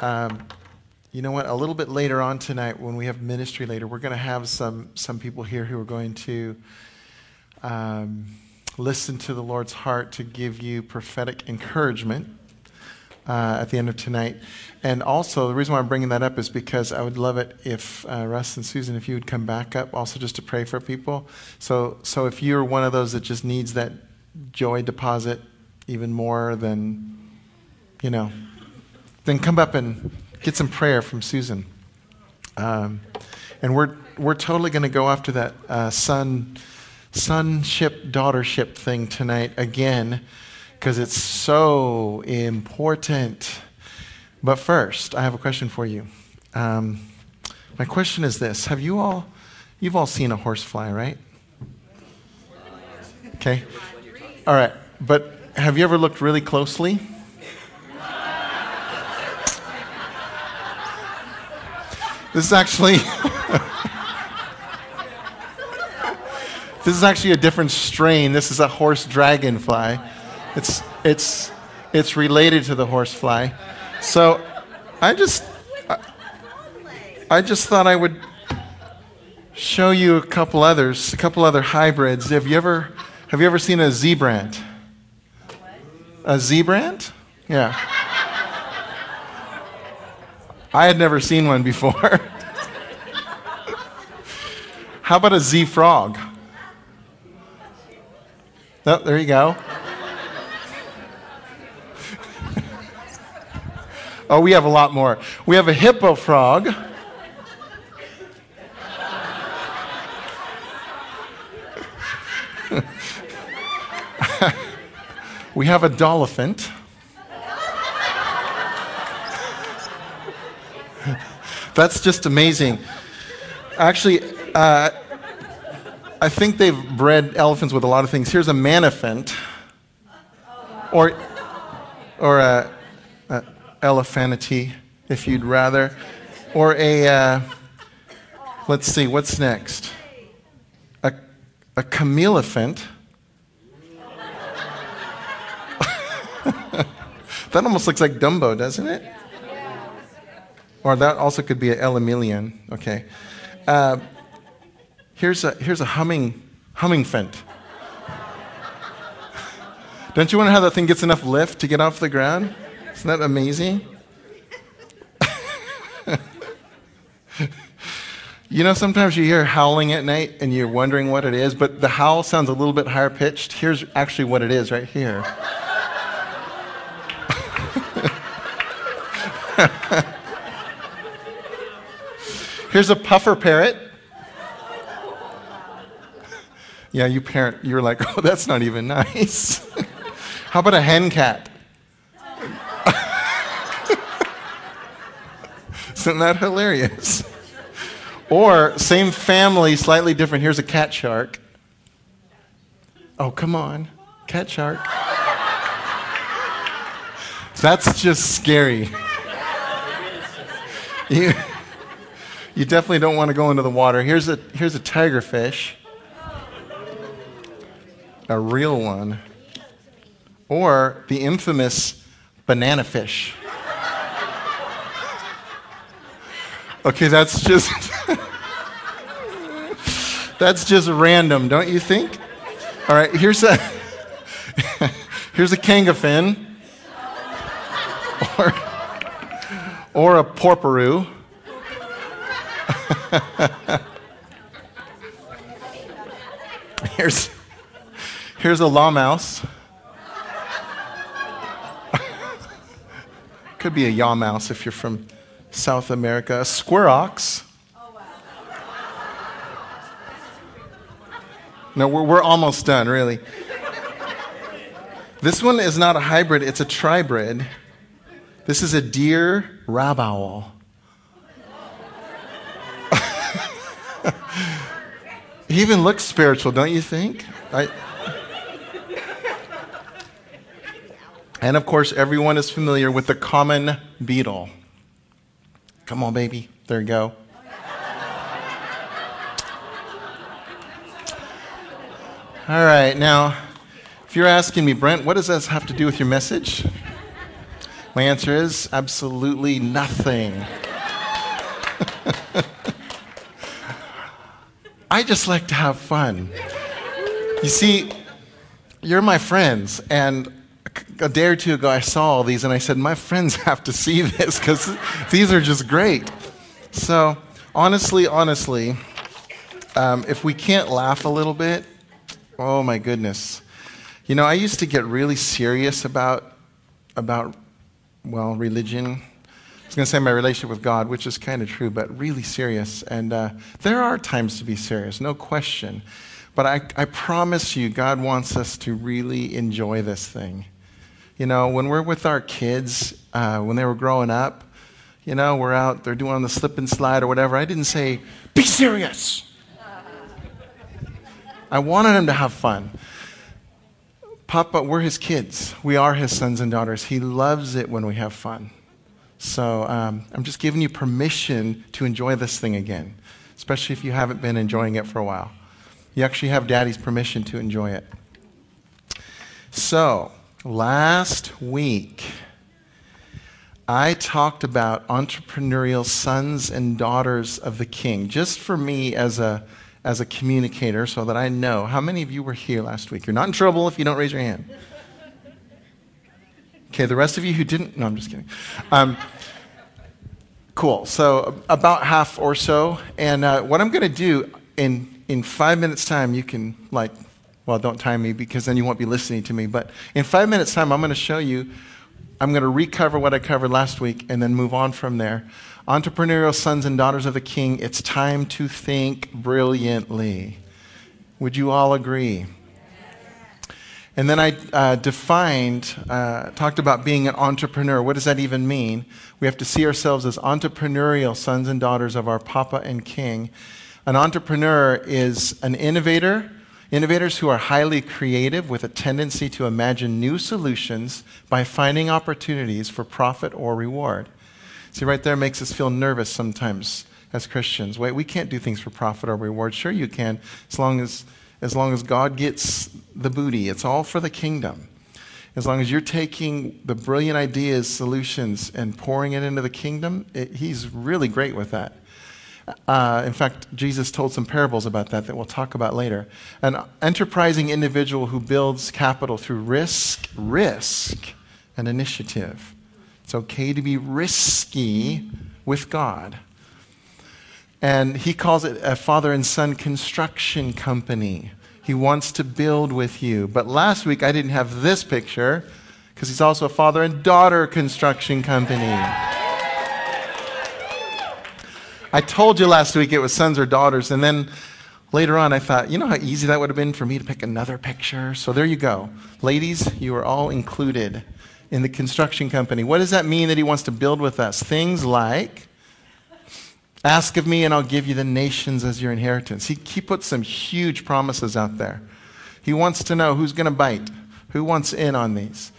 Um, you know what? A little bit later on tonight, when we have ministry later, we're going to have some, some people here who are going to um, listen to the Lord's heart to give you prophetic encouragement uh, at the end of tonight. And also, the reason why I'm bringing that up is because I would love it if uh, Russ and Susan, if you would come back up, also just to pray for people. So, so if you're one of those that just needs that joy deposit even more than, you know, then come up and get some prayer from Susan. Um, and we're we're totally going to go after that uh, son sonship daughtership thing tonight again because it's so important. But first, I have a question for you. Um, my question is this: Have you all you've all seen a horsefly, right? Okay. All right, but have you ever looked really closely? This is actually This is actually a different strain. This is a horse dragonfly. It's, it's, it's related to the horsefly. So I just, I, just thought I would show you a couple others, a couple other hybrids. Have you ever, have you ever seen a zebrant? A zebrant? Yeah. I had never seen one before. How about a Z frog? Oh, there you go. oh, we have a lot more. We have a hippo frog. we have a dolphint. That's just amazing. Actually, uh, I think they've bred elephants with a lot of things. Here's a manaphant, or, or a, a if you'd rather, or a, uh, let's see, what's next? A, a camelophant. that almost looks like Dumbo, doesn't it? Or that also could be an Elemelian. Okay. Uh, Here's a, here's a humming, humming fent. Don't you wonder how that thing gets enough lift to get off the ground? Isn't that amazing? you know, sometimes you hear howling at night and you're wondering what it is, but the howl sounds a little bit higher pitched. Here's actually what it is right here. Here's a puffer parrot. Yeah, you parent, you're like, oh, that's not even nice. How about a hen cat? Isn't that hilarious? Or same family, slightly different. Here's a cat shark. Oh, come on. Cat shark. That's just scary. You definitely don't want to go into the water. Here's a, here's a tigerfish a real one, or the infamous banana fish. Okay, that's just that's just random, don't you think? All right, here's a here's a kangafin, or or a porperoo. here's Here's a law mouse. Could be a yaw mouse if you're from South America. A square ox. No, we're, we're almost done, really. This one is not a hybrid, it's a tribrid. This is a deer rabowl. He even looks spiritual, don't you think? I, And of course, everyone is familiar with the common beetle. Come on, baby. There you go. All right, now, if you're asking me, Brent, what does this have to do with your message? My answer is absolutely nothing. I just like to have fun. You see, you're my friends, and a day or two ago I saw all these and I said, My friends have to see this because these are just great. So, honestly, honestly, um, if we can't laugh a little bit, oh my goodness. You know, I used to get really serious about, about well, religion. I was going to say my relationship with God, which is kind of true, but really serious. And uh, there are times to be serious, no question. But I, I promise you, God wants us to really enjoy this thing. You know, when we're with our kids, uh, when they were growing up, you know, we're out, they're doing the slip and slide or whatever. I didn't say, be serious. I wanted them to have fun. Papa, we're his kids. We are his sons and daughters. He loves it when we have fun. So um, I'm just giving you permission to enjoy this thing again, especially if you haven't been enjoying it for a while. You actually have daddy's permission to enjoy it. So, last week, I talked about entrepreneurial sons and daughters of the king, just for me as a, as a communicator, so that I know. How many of you were here last week? You're not in trouble if you don't raise your hand. Okay, the rest of you who didn't, no, I'm just kidding. Um, cool. So, about half or so. And uh, what I'm going to do in in five minutes' time, you can, like, well, don't time me because then you won't be listening to me. But in five minutes' time, I'm going to show you, I'm going to recover what I covered last week and then move on from there. Entrepreneurial sons and daughters of the king, it's time to think brilliantly. Would you all agree? And then I uh, defined, uh, talked about being an entrepreneur. What does that even mean? We have to see ourselves as entrepreneurial sons and daughters of our Papa and King. An entrepreneur is an innovator, innovators who are highly creative with a tendency to imagine new solutions by finding opportunities for profit or reward. See, right there makes us feel nervous sometimes as Christians. Wait, we can't do things for profit or reward. Sure, you can, as long as, as long as God gets the booty. It's all for the kingdom. As long as you're taking the brilliant ideas, solutions, and pouring it into the kingdom, it, He's really great with that. Uh, in fact, Jesus told some parables about that that we'll talk about later. An enterprising individual who builds capital through risk, risk, and initiative. It's okay to be risky with God. And he calls it a father and son construction company. He wants to build with you. But last week I didn't have this picture because he's also a father and daughter construction company. I told you last week it was sons or daughters, and then later on I thought, you know how easy that would have been for me to pick another picture? So there you go. Ladies, you are all included in the construction company. What does that mean that he wants to build with us? Things like, ask of me and I'll give you the nations as your inheritance. He, he puts some huge promises out there. He wants to know who's going to bite, who wants in on these.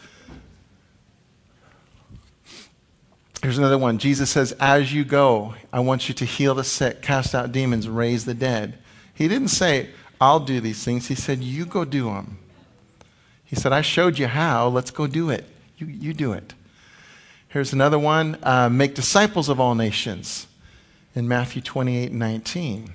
Here's another one. Jesus says, As you go, I want you to heal the sick, cast out demons, raise the dead. He didn't say, I'll do these things. He said, You go do them. He said, I showed you how. Let's go do it. You, you do it. Here's another one uh, make disciples of all nations in Matthew 28 19.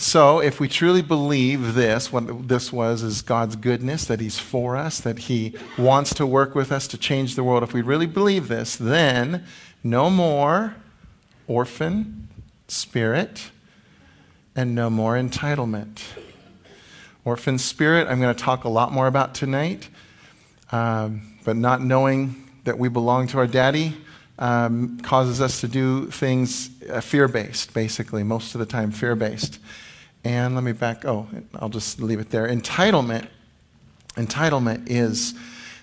So, if we truly believe this, what this was is God's goodness, that He's for us, that He wants to work with us to change the world, if we really believe this, then no more orphan spirit and no more entitlement. Orphan spirit, I'm going to talk a lot more about tonight, um, but not knowing that we belong to our daddy um, causes us to do things uh, fear based, basically, most of the time, fear based. And let me back, oh, I'll just leave it there. Entitlement, entitlement is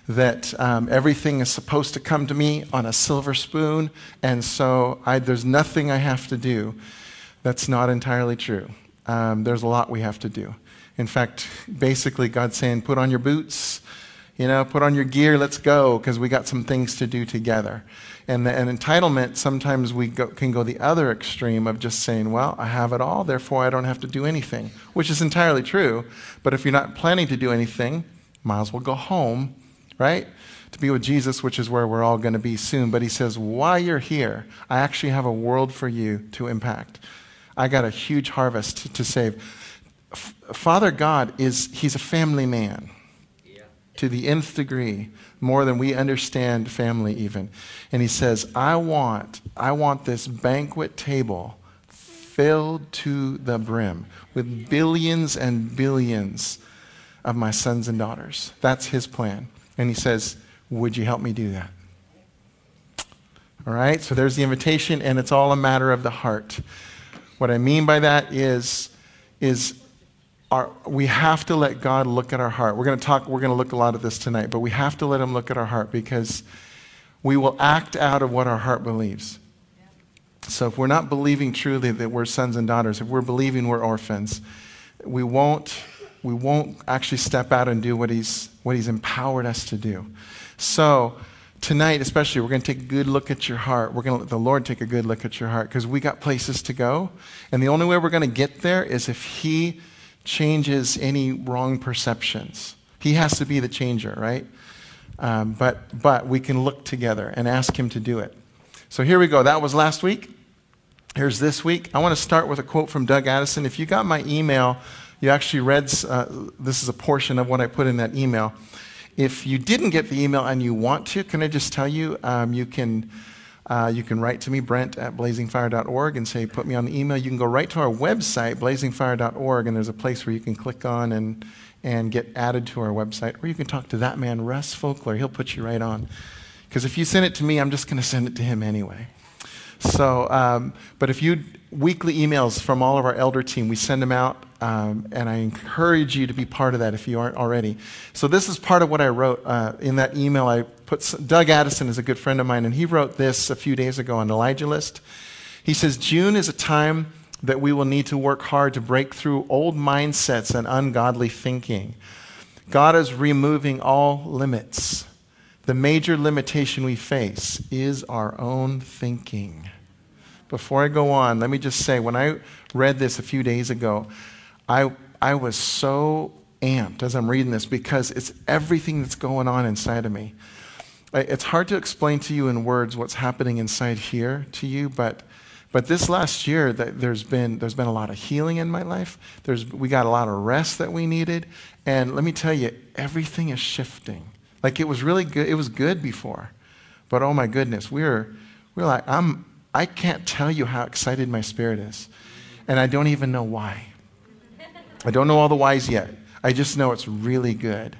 that um, everything is supposed to come to me on a silver spoon, and so I, there's nothing I have to do. That's not entirely true. Um, there's a lot we have to do. In fact, basically, God's saying, put on your boots, you know, put on your gear, let's go, because we got some things to do together. And, the, and entitlement, sometimes we go, can go the other extreme of just saying, well, I have it all, therefore I don't have to do anything, which is entirely true. But if you're not planning to do anything, might as well go home, right? to be with Jesus, which is where we're all going to be soon. But he says, while you're here, I actually have a world for you to impact. I got a huge harvest to, to save. F- Father God is, he's a family man yeah. to the nth degree, more than we understand family even. And he says, I want, I want this banquet table filled to the brim with billions and billions of my sons and daughters. That's his plan. And he says, Would you help me do that? All right, so there's the invitation, and it's all a matter of the heart. What I mean by that is, is our, we have to let God look at our heart. We're going to talk, we're going to look a lot at this tonight, but we have to let Him look at our heart because we will act out of what our heart believes. So if we're not believing truly that we're sons and daughters, if we're believing we're orphans, we won't we won't actually step out and do what he's, what he's empowered us to do. So, tonight, especially, we're going to take a good look at your heart. We're going to let the Lord take a good look at your heart because we got places to go. And the only way we're going to get there is if He changes any wrong perceptions. He has to be the changer, right? Um, but, but we can look together and ask Him to do it. So here we go. That was last week. Here's this week. I want to start with a quote from Doug Addison. If you got my email, you actually read, uh, this is a portion of what I put in that email. If you didn't get the email and you want to, can I just tell you, um, you can. Uh, you can write to me, Brent at blazingfire.org, and say, put me on the email. You can go right to our website, blazingfire.org, and there's a place where you can click on and, and get added to our website. Or you can talk to that man, Russ Folkler. He'll put you right on. Because if you send it to me, I'm just going to send it to him anyway. So, um, but if you weekly emails from all of our elder team, we send them out um, and I encourage you to be part of that if you aren't already. So, this is part of what I wrote uh, in that email. I put Doug Addison is a good friend of mine, and he wrote this a few days ago on Elijah List. He says, June is a time that we will need to work hard to break through old mindsets and ungodly thinking. God is removing all limits. The major limitation we face is our own thinking. Before I go on, let me just say when I read this a few days ago, I, I was so amped as I'm reading this because it's everything that's going on inside of me. It's hard to explain to you in words what's happening inside here to you, but, but this last year, there's been, there's been a lot of healing in my life. There's, we got a lot of rest that we needed. And let me tell you, everything is shifting. Like it was really good. It was good before. But oh my goodness, we we're, we're like, I'm, I can't tell you how excited my spirit is. And I don't even know why. I don't know all the whys yet. I just know it's really good.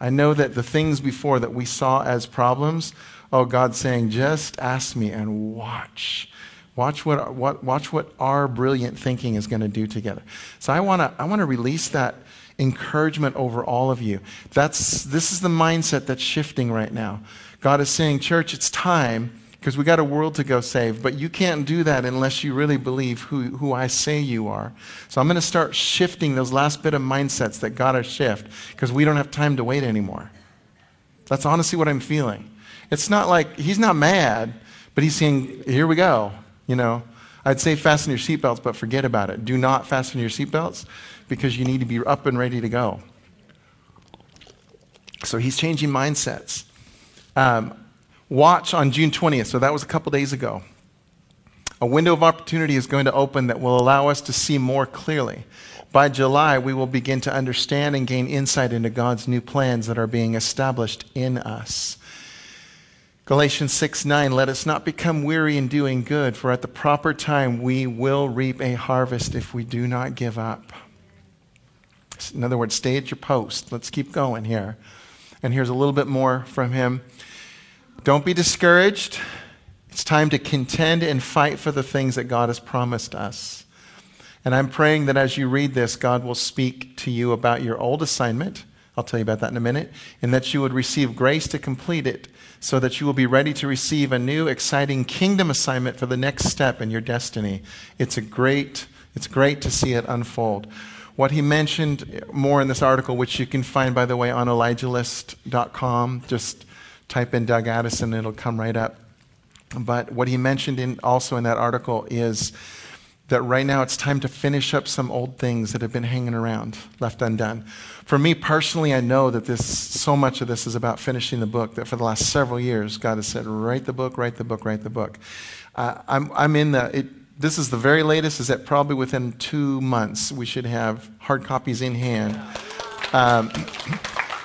I know that the things before that we saw as problems, oh, God's saying, just ask me and watch. Watch what, what, watch what our brilliant thinking is going to do together. So I want to I wanna release that encouragement over all of you. That's, this is the mindset that's shifting right now. God is saying, church, it's time because we got a world to go save. But you can't do that unless you really believe who, who I say you are. So I'm going to start shifting those last bit of mindsets that got to shift because we don't have time to wait anymore. That's honestly what I'm feeling. It's not like he's not mad, but he's saying, here we go. You know, I'd say fasten your seatbelts, but forget about it. Do not fasten your seatbelts because you need to be up and ready to go. So he's changing mindsets. Um, watch on June 20th, so that was a couple days ago. A window of opportunity is going to open that will allow us to see more clearly. By July, we will begin to understand and gain insight into God's new plans that are being established in us. Galatians 6 9, let us not become weary in doing good, for at the proper time we will reap a harvest if we do not give up. In other words, stay at your post. Let's keep going here. And here's a little bit more from him. Don't be discouraged. It's time to contend and fight for the things that God has promised us. And I'm praying that as you read this, God will speak to you about your old assignment. I'll tell you about that in a minute. And that you would receive grace to complete it so that you will be ready to receive a new, exciting kingdom assignment for the next step in your destiny. It's a great, it's great to see it unfold. What he mentioned more in this article, which you can find, by the way, on ElijahList.com, just type in Doug Addison, it'll come right up. But what he mentioned in, also in that article is that right now it's time to finish up some old things that have been hanging around, left undone. For me personally, I know that this so much of this is about finishing the book that for the last several years, God has said, write the book, write the book, write the book. Uh, I'm, I'm in the, it, this is the very latest, is that probably within two months we should have hard copies in hand. Um,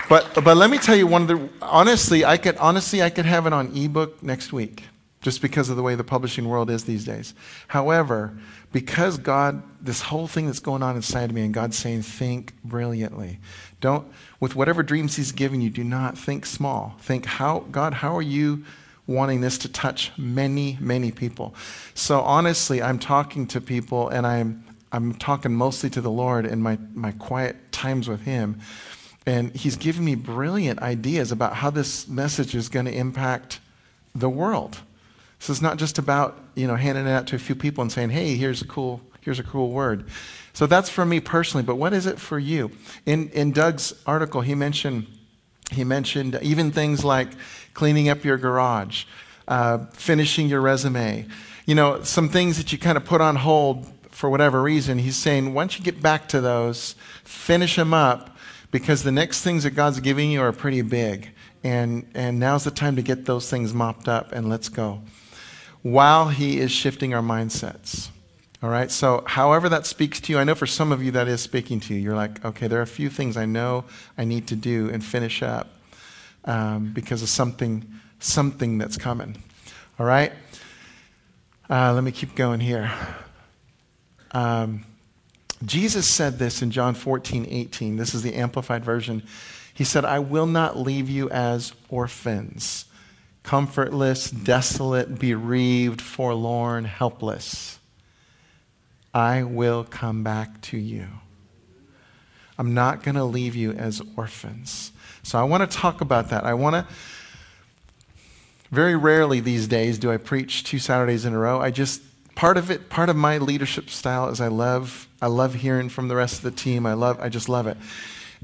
but, but let me tell you one of the, honestly, I could, honestly, I could have it on ebook next week just because of the way the publishing world is these days. However, because God, this whole thing that's going on inside of me, and God's saying, think brilliantly. Don't, with whatever dreams He's given you, do not think small. Think, how, God, how are you wanting this to touch many, many people? So honestly, I'm talking to people, and I'm, I'm talking mostly to the Lord in my, my quiet times with Him. And He's giving me brilliant ideas about how this message is going to impact the world. So it's not just about, you know, handing it out to a few people and saying, hey, here's a cool, here's a cool word. So that's for me personally, but what is it for you? In, in Doug's article, he mentioned, he mentioned even things like cleaning up your garage, uh, finishing your resume, you know, some things that you kind of put on hold for whatever reason. He's saying, once you get back to those, finish them up because the next things that God's giving you are pretty big. And, and now's the time to get those things mopped up and let's go while He is shifting our mindsets. All right, so however that speaks to you, I know for some of you that is speaking to you. You're like, okay, there are a few things I know I need to do and finish up um, because of something, something that's coming. All right, uh, let me keep going here. Um, Jesus said this in John 14, 18. This is the Amplified Version. He said, I will not leave you as orphans comfortless, desolate, bereaved, forlorn, helpless. I will come back to you. I'm not going to leave you as orphans. So I want to talk about that. I want to. Very rarely these days do I preach two Saturdays in a row. I just part of it, part of my leadership style is I love I love hearing from the rest of the team. I love I just love it.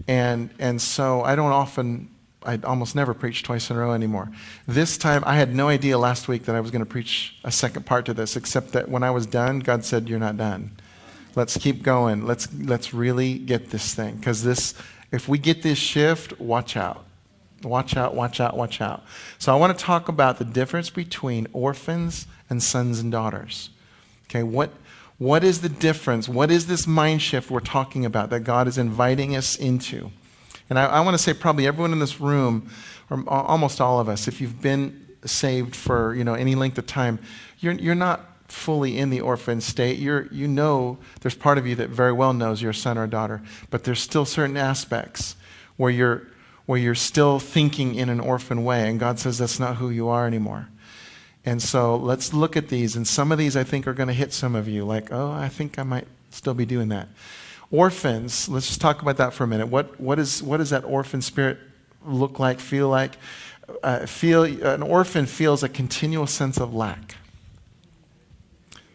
And and so I don't often I almost never preach twice in a row anymore. This time, I had no idea last week that I was going to preach a second part to this, except that when I was done, God said, You're not done. Let's keep going. Let's, let's really get this thing. Because this, if we get this shift, watch out. Watch out, watch out, watch out. So I want to talk about the difference between orphans and sons and daughters. Okay, what, what is the difference? What is this mind shift we're talking about that God is inviting us into? And I, I want to say, probably everyone in this room, or almost all of us, if you've been saved for you know any length of time, you're, you're not fully in the orphan state. You're, you know there's part of you that very well knows you're a son or a daughter, but there's still certain aspects where you're, where you're still thinking in an orphan way, and God says that's not who you are anymore. And so let's look at these, and some of these I think are going to hit some of you, like, oh, I think I might still be doing that. Orphans, let's just talk about that for a minute. What, what, is, what does that orphan spirit look like, feel like? Uh, feel, an orphan feels a continual sense of lack.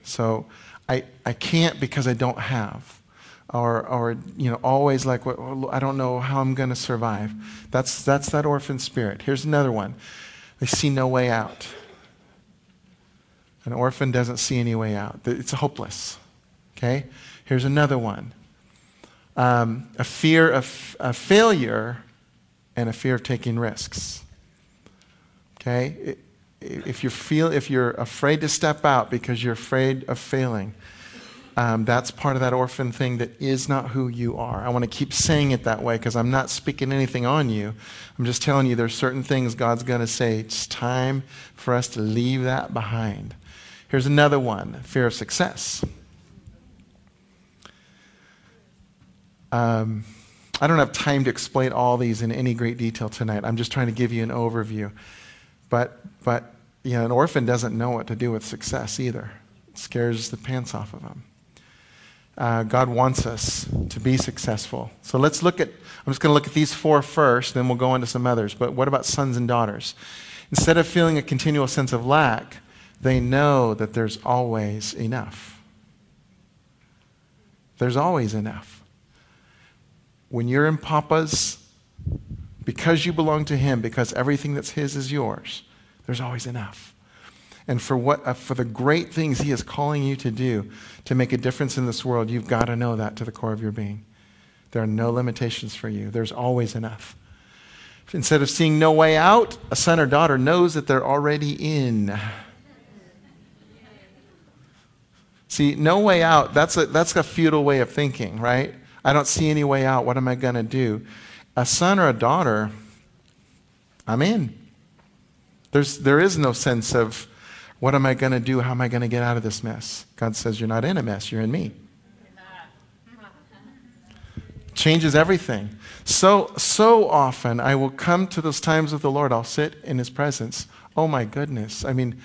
So I, I can't because I don't have. Or, or you know, always like, I don't know how I'm going to survive. That's, that's that orphan spirit. Here's another one. They see no way out. An orphan doesn't see any way out. It's hopeless. Okay? Here's another one um, a fear of, failure and a fear of taking risks. Okay? If, you feel, if you're afraid to step out because you're afraid of failing, um, that's part of that orphan thing that is not who you are. I want to keep saying it that way because I'm not speaking anything on you. I'm just telling you there's certain things God's going to say. It's time for us to leave that behind. Here's another one fear of success. Um, I don't have time to explain all these in any great detail tonight. I'm just trying to give you an overview. But, but you know, an orphan doesn't know what to do with success either. It scares the pants off of them. Uh, God wants us to be successful. So let's look at, I'm just going to look at these four first, then we'll go into some others. But what about sons and daughters? Instead of feeling a continual sense of lack, they know that there's always enough. There's always enough when you're in Papa's, because you belong to Him, because everything that's His is yours, there's always enough. and for, what, uh, for the great things He is calling you to do to make a difference in this world, you've got to know that to the core of your being. There are no limitations for you, there's always enough. Instead of seeing no way out, a son or daughter knows that they're already in. See, no way out, that's a, that's a futile way of thinking, right? I don't see any way out. What am I going to do? A son or a daughter, I'm in. There's, there is no sense of, what am I going to do? How am I going to get out of this mess? God says, You're not in a mess, you're in me. Changes everything. So, so often I will come to those times with the Lord, I'll sit in His presence. Oh my goodness. I mean,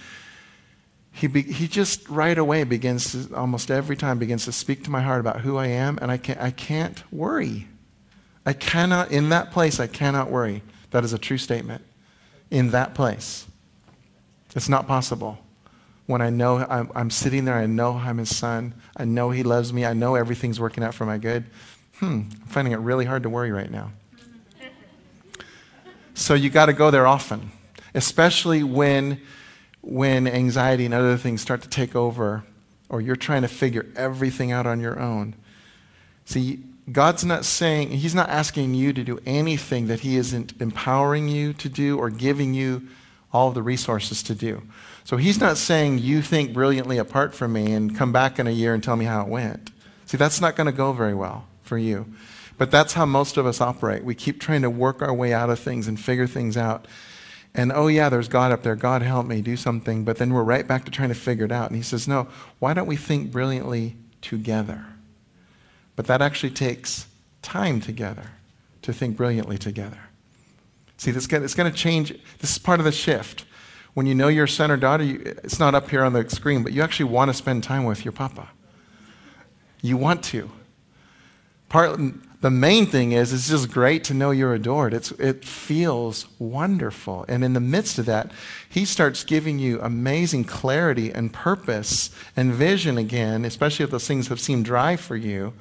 he, be, he just right away begins to, almost every time, begins to speak to my heart about who I am, and I can't, I can't worry. I cannot, in that place, I cannot worry. That is a true statement. In that place. It's not possible. When I know I'm, I'm sitting there, I know I'm his son, I know he loves me, I know everything's working out for my good. Hmm, I'm finding it really hard to worry right now. So you got to go there often, especially when when anxiety and other things start to take over, or you're trying to figure everything out on your own. See, God's not saying, He's not asking you to do anything that He isn't empowering you to do or giving you all the resources to do. So He's not saying, you think brilliantly apart from me and come back in a year and tell me how it went. See, that's not going to go very well for you. But that's how most of us operate. We keep trying to work our way out of things and figure things out. And oh, yeah, there's God up there. God help me do something. But then we're right back to trying to figure it out. And he says, no, why don't we think brilliantly together? But that actually takes time together to think brilliantly together. See, this it's going to change. This is part of the shift. When you know your son or daughter, you, it's not up here on the screen, but you actually want to spend time with your papa. You want to. Part, the main thing is it's just great to know you're adored. It's, it feels wonderful. And in the midst of that, he starts giving you amazing clarity and purpose and vision again, especially if those things have seemed dry for you.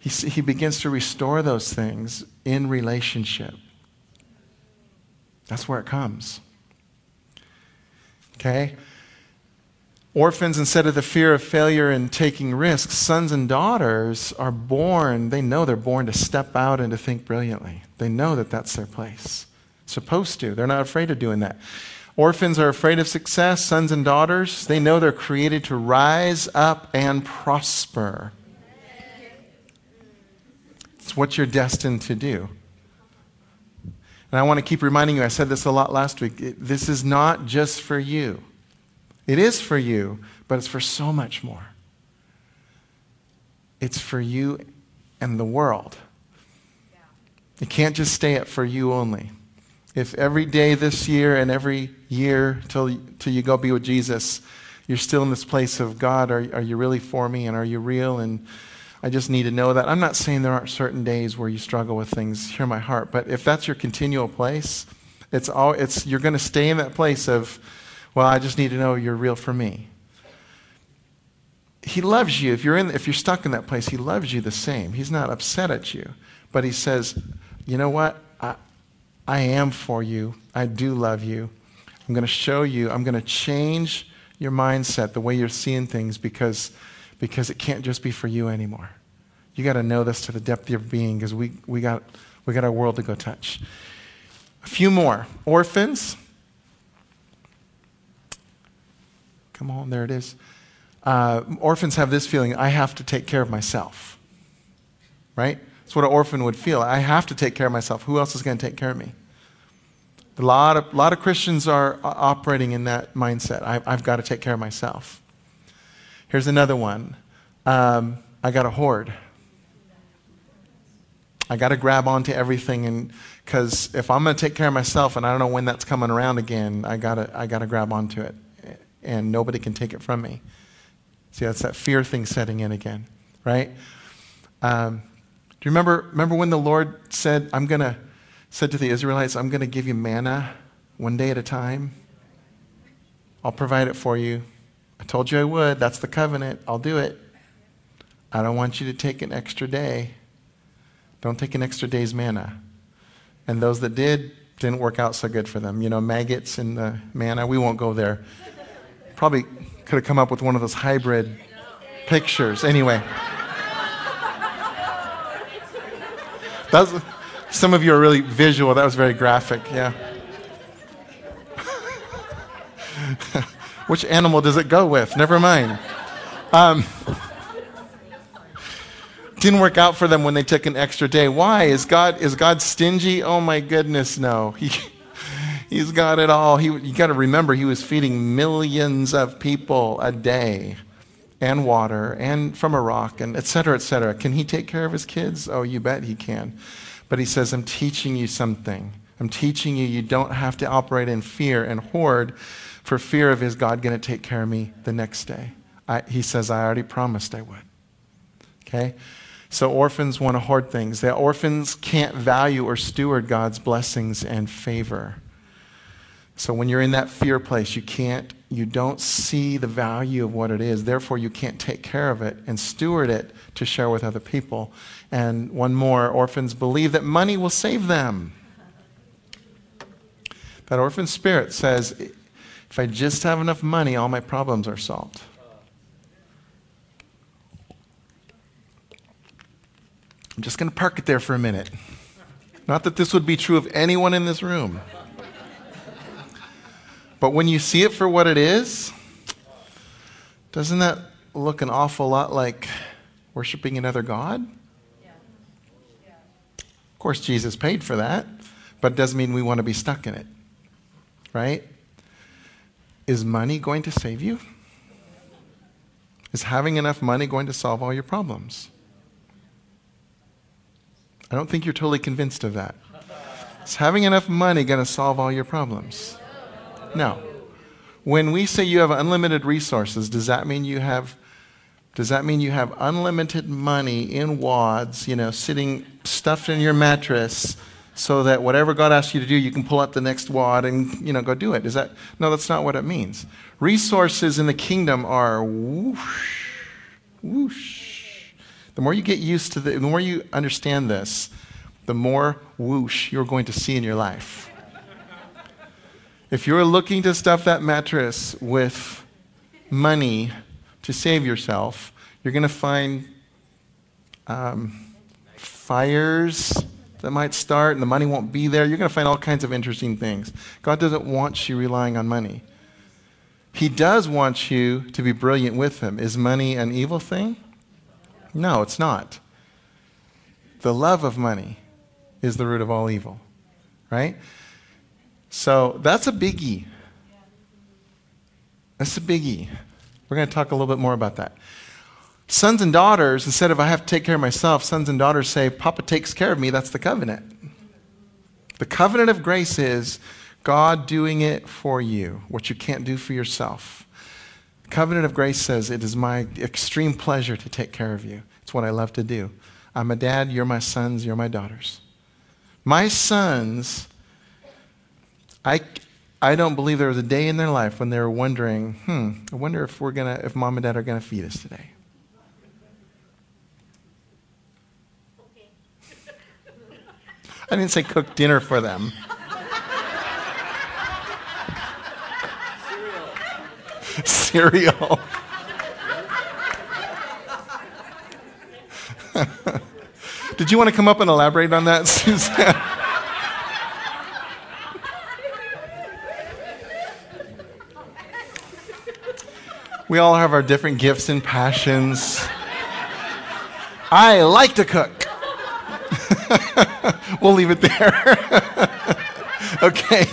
He, he begins to restore those things in relationship. That's where it comes. Okay? Orphans, instead of the fear of failure and taking risks, sons and daughters are born, they know they're born to step out and to think brilliantly. They know that that's their place. Supposed to. They're not afraid of doing that. Orphans are afraid of success. Sons and daughters, they know they're created to rise up and prosper. It's what you're destined to do. And I want to keep reminding you, I said this a lot last week. This is not just for you. It is for you, but it's for so much more. It's for you and the world. It can't just stay at for you only. If every day this year and every year till, till you go be with Jesus, you're still in this place of God, are, are you really for me and are you real? And I just need to know that. I'm not saying there aren't certain days where you struggle with things, hear my heart, but if that's your continual place, it's all, it's, you're going to stay in that place of, well, I just need to know you're real for me. He loves you. If you're, in, if you're stuck in that place, He loves you the same. He's not upset at you. But He says, you know what? I, I am for you. I do love you. I'm going to show you. I'm going to change your mindset, the way you're seeing things, because, because it can't just be for you anymore. You got to know this to the depth of your being because we, we, got, we got our world to go touch. A few more. Orphans. Come on, there it is. Uh, orphans have this feeling I have to take care of myself. Right? That's what an orphan would feel. I have to take care of myself. Who else is going to take care of me? A lot of, a lot of Christians are operating in that mindset. I, have got to take care of myself. Here's another one um, I got to hoard. I got to grab onto everything, and because if I'm going to take care of myself, and I don't know when that's coming around again, I got to I got to grab onto it and nobody can take it from me. See, that's that fear thing setting in again, right? Um, do you remember, remember when the Lord said, I'm going to, said to the Israelites, I'm going to give you manna one day at a time? I'll provide it for you. I told you I would. That's the covenant. I'll do it. I don't want you to take an extra day. Don't take an extra day's manna. And those that did, didn't work out so good for them. You know, maggots in the manna, we won't go there. Probably could have come up with one of those hybrid pictures. Anyway. Some of you are really visual. That was very graphic, yeah. Which animal does it go with? Never mind. Um, didn't work out for them when they took an extra day. Why? Is God, is God stingy? Oh my goodness, no. He, he's got it all. He, you got to remember, he was feeding millions of people a day and water and from a rock and et cetera, et cetera. Can he take care of his kids? Oh, you bet he can. But he says, I'm teaching you something. I'm teaching you you don't have to operate in fear and hoard for fear of is God going to take care of me the next day. I, he says, I already promised I would. Okay? So orphans want to hoard things. The orphans can't value or steward God's blessings and favor. So when you're in that fear place, you can't, you don't see the value of what it is. Therefore, you can't take care of it and steward it to share with other people. And one more orphans believe that money will save them. That orphan spirit says, if I just have enough money, all my problems are solved. I'm just going to park it there for a minute. Not that this would be true of anyone in this room. But when you see it for what it is, doesn't that look an awful lot like worshiping another God? Of course, Jesus paid for that, but it doesn't mean we want to be stuck in it. Right? Is money going to save you? Is having enough money going to solve all your problems? I don't think you're totally convinced of that. Is having enough money going to solve all your problems? No. When we say you have unlimited resources, does that mean you have does that mean you have unlimited money in wads, you know, sitting stuffed in your mattress so that whatever God asks you to do, you can pull out the next wad and, you know, go do it? Is that No, that's not what it means. Resources in the kingdom are whoosh, whoosh. The more you get used to the, the more you understand this, the more whoosh you're going to see in your life. If you're looking to stuff that mattress with money to save yourself, you're going to find um, fires that might start and the money won't be there. You're going to find all kinds of interesting things. God doesn't want you relying on money. He does want you to be brilliant with Him. Is money an evil thing? No, it's not. The love of money is the root of all evil, right? So that's a biggie. That's a biggie. We're going to talk a little bit more about that. Sons and daughters, instead of I have to take care of myself, sons and daughters say, Papa takes care of me. That's the covenant. The covenant of grace is God doing it for you, what you can't do for yourself. The covenant of grace says, It is my extreme pleasure to take care of you. It's what I love to do. I'm a dad, you're my sons, you're my daughters. My sons I, I don't believe there was a day in their life when they were wondering, hmm, I wonder if we're gonna, if mom and dad are gonna feed us today. I didn't say cook dinner for them. Cereal. Did you want to come up and elaborate on that, Suzanne? We all have our different gifts and passions. I like to cook. we'll leave it there. okay.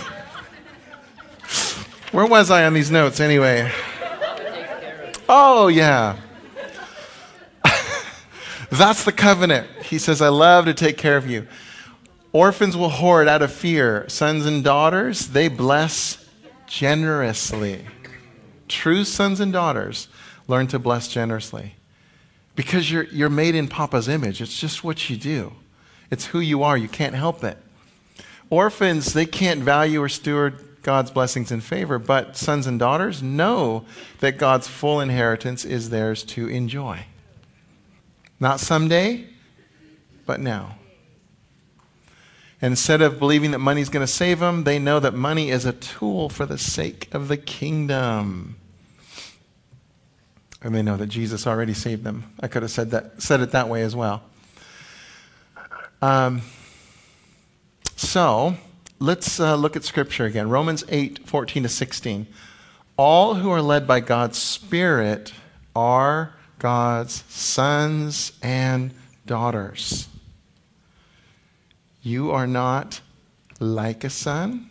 Where was I on these notes anyway? Oh, yeah. That's the covenant. He says, I love to take care of you. Orphans will hoard out of fear. Sons and daughters, they bless generously true sons and daughters learn to bless generously. Because you're, you're made in Papa's image. It's just what you do, it's who you are. You can't help it. Orphans, they can't value or steward God's blessings and favor, but sons and daughters know that God's full inheritance is theirs to enjoy. Not someday, but now. Instead of believing that money's going to save them, they know that money is a tool for the sake of the kingdom. And they know that Jesus already saved them. I could have said, that, said it that way as well. Um, so, let's uh, look at Scripture again. Romans 8 14 to 16. All who are led by God's Spirit are God's sons and daughters. You are not like a son.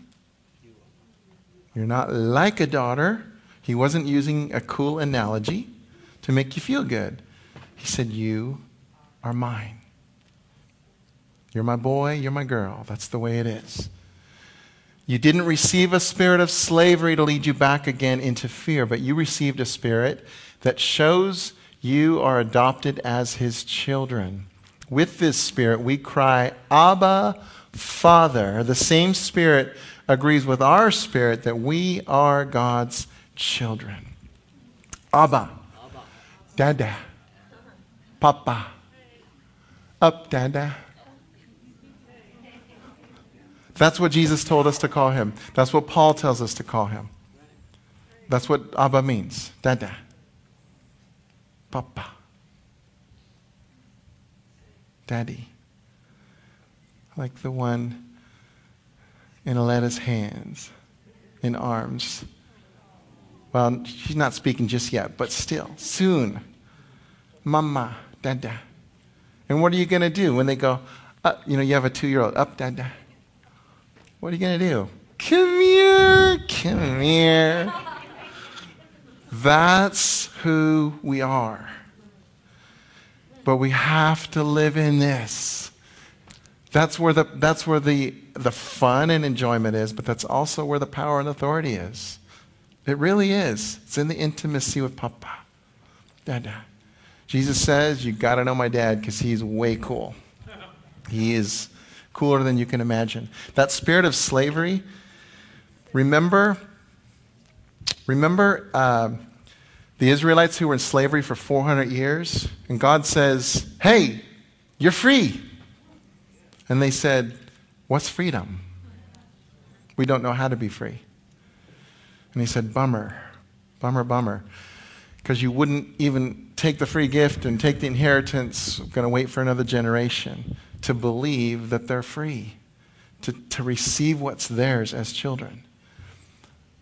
You're not like a daughter. He wasn't using a cool analogy to make you feel good. He said, You are mine. You're my boy, you're my girl. That's the way it is. You didn't receive a spirit of slavery to lead you back again into fear, but you received a spirit that shows you are adopted as his children. With this spirit, we cry, Abba, Father. The same spirit agrees with our spirit that we are God's children. Abba, Dada, Papa, up, Dada. That's what Jesus told us to call him. That's what Paul tells us to call him. That's what Abba means. Dada. Papa. Daddy. Like the one in Aletta's hands, in arms. Well, she's not speaking just yet, but still, soon. Mama, Dada. And what are you going to do when they go, uh, you know, you have a two year old, up, Dada. What are you going to do? Come here, come here. That's who we are. But we have to live in this. That's where the, that's where the, the fun and enjoyment is, but that's also where the power and authority is. It really is. It's in the intimacy with Papa. Dada. Jesus says, You got to know my dad because he's way cool. He is cooler than you can imagine. That spirit of slavery, remember, remember uh, the Israelites who were in slavery for 400 years? And God says, Hey, you're free. And they said, What's freedom? We don't know how to be free. And he said, Bummer, bummer, bummer. Because you wouldn't even take the free gift and take the inheritance, going to wait for another generation to believe that they're free, to, to receive what's theirs as children.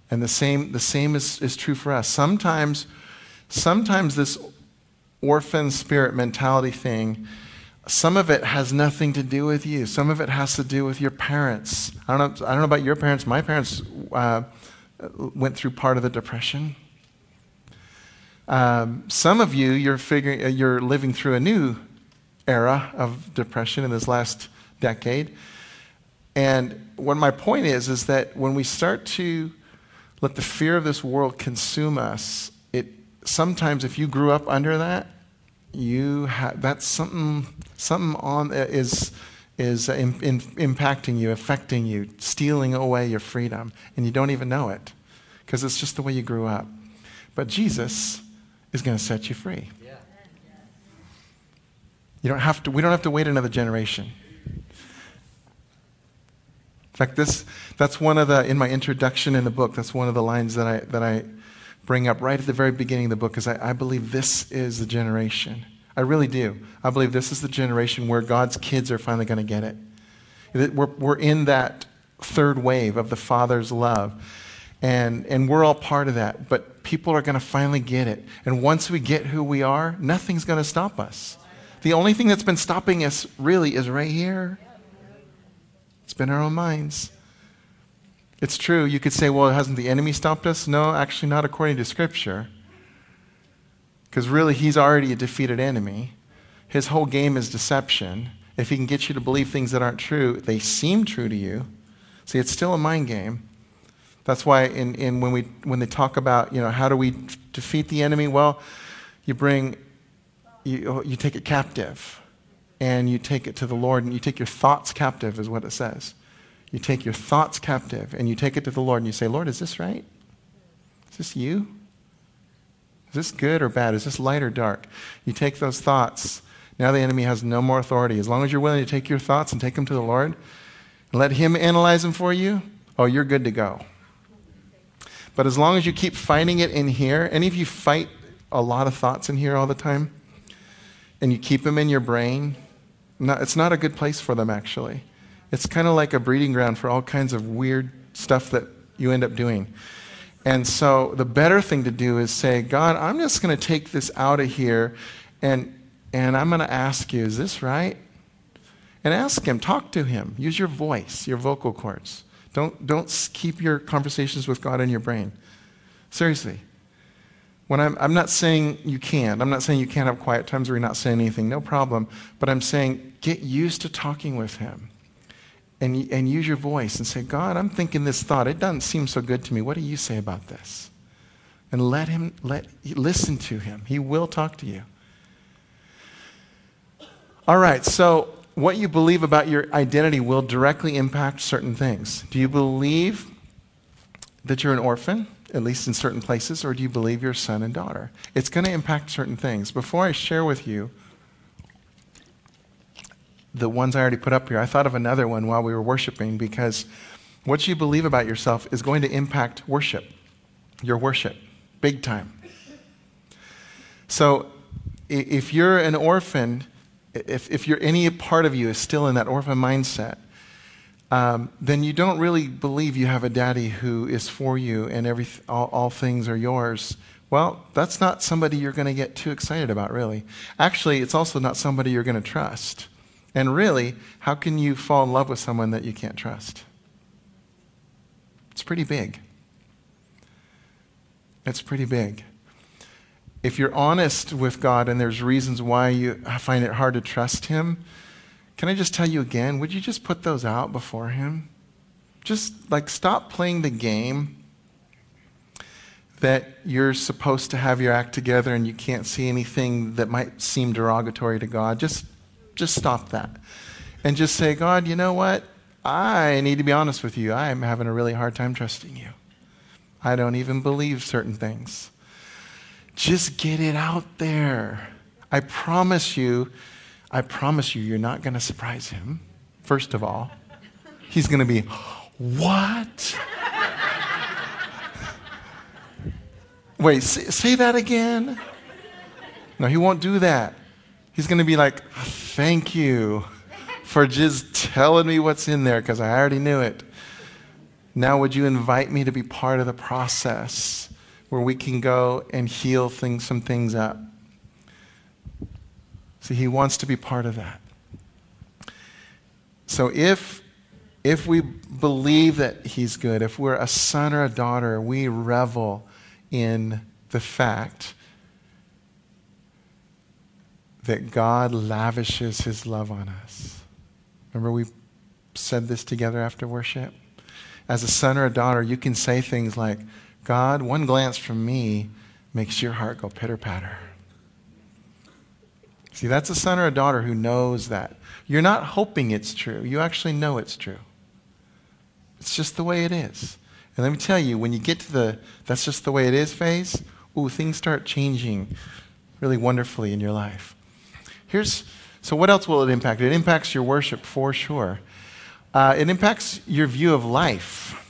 And the same, the same is, is true for us. Sometimes, sometimes this orphan spirit mentality thing, some of it has nothing to do with you. Some of it has to do with your parents. I don't know, I don't know about your parents. My parents uh, went through part of the depression. Um, some of you, you're figuring, uh, you're living through a new era of depression in this last decade. And what my point is, is that when we start to let the fear of this world consume us, it sometimes if you grew up under that, you have that's something something on uh, is is uh, in, in, impacting you, affecting you, stealing away your freedom, and you don't even know it because it's just the way you grew up. But Jesus is going to set you free. You don't have to, we don't have to wait another generation. In fact, this, that's one of the, in my introduction in the book, that's one of the lines that I, that I bring up right at the very beginning of the book is I, I believe this is the generation. I really do. I believe this is the generation where God's kids are finally going to get it. We're, we're in that third wave of the Father's love. And, and we're all part of that. But people are going to finally get it. And once we get who we are, nothing's going to stop us. The only thing that's been stopping us really is right here. It's been our own minds. It's true. You could say, well, hasn't the enemy stopped us? No, actually, not according to Scripture. Because really, he's already a defeated enemy. His whole game is deception. If he can get you to believe things that aren't true, they seem true to you. See, it's still a mind game. That's why in, in when, we, when they talk about, you know, how do we defeat the enemy? Well, you bring you, you take it captive and you take it to the Lord and you take your thoughts captive, is what it says. You take your thoughts captive and you take it to the Lord and you say, Lord, is this right? Is this you? Is this good or bad? Is this light or dark? You take those thoughts. Now the enemy has no more authority. As long as you're willing to take your thoughts and take them to the Lord and let Him analyze them for you, oh, you're good to go. But as long as you keep fighting it in here, any of you fight a lot of thoughts in here all the time and you keep them in your brain, it's not a good place for them, actually. It's kind of like a breeding ground for all kinds of weird stuff that you end up doing. And so the better thing to do is say, God, I'm just going to take this out of here and, and I'm going to ask you, is this right? And ask Him, talk to Him. Use your voice, your vocal cords. Don't, don't keep your conversations with God in your brain. Seriously. When I'm, I'm not saying you can't. I'm not saying you can't have quiet times where you're not saying anything. No problem. But I'm saying get used to talking with Him. And, and use your voice and say, God, I'm thinking this thought. It doesn't seem so good to me. What do you say about this? And let him let listen to him. He will talk to you. All right, so what you believe about your identity will directly impact certain things. Do you believe that you're an orphan, at least in certain places, or do you believe you're a son and daughter? It's going to impact certain things. Before I share with you the ones I already put up here, I thought of another one while we were worshiping because what you believe about yourself is going to impact worship, your worship, big time. So if you're an orphan, if, if you're, any part of you is still in that orphan mindset, um, then you don't really believe you have a daddy who is for you and every, all, all things are yours. Well, that's not somebody you're going to get too excited about, really. Actually, it's also not somebody you're going to trust. And really, how can you fall in love with someone that you can't trust? It's pretty big. It's pretty big if you're honest with God and there's reasons why you find it hard to trust Him, can I just tell you again, would you just put those out before Him? Just like stop playing the game that you're supposed to have your act together and you can't see anything that might seem derogatory to God. Just, just stop that. And just say, God, you know what? I need to be honest with you. I am having a really hard time trusting you. I don't even believe certain things. Just get it out there. I promise you, I promise you, you're not going to surprise him, first of all. He's going to be, What? Wait, say, say, that again? No, he won't do that. He's going to be like, Thank you for just telling me what's in there because I already knew it. Now, would you invite me to be part of the process? Where we can go and heal things, some things up. See, he wants to be part of that. So if if we believe that he's good, if we're a son or a daughter, we revel in the fact that God lavishes his love on us. Remember, we said this together after worship? As a son or a daughter, you can say things like, God, one glance from me makes your heart go pitter patter. See, that's a son or a daughter who knows that. You're not hoping it's true, you actually know it's true. It's just the way it is. And let me tell you, when you get to the that's just the way it is phase, ooh, things start changing really wonderfully in your life. Here's so what else will it impact? It impacts your worship for sure. Uh, it impacts your view of life.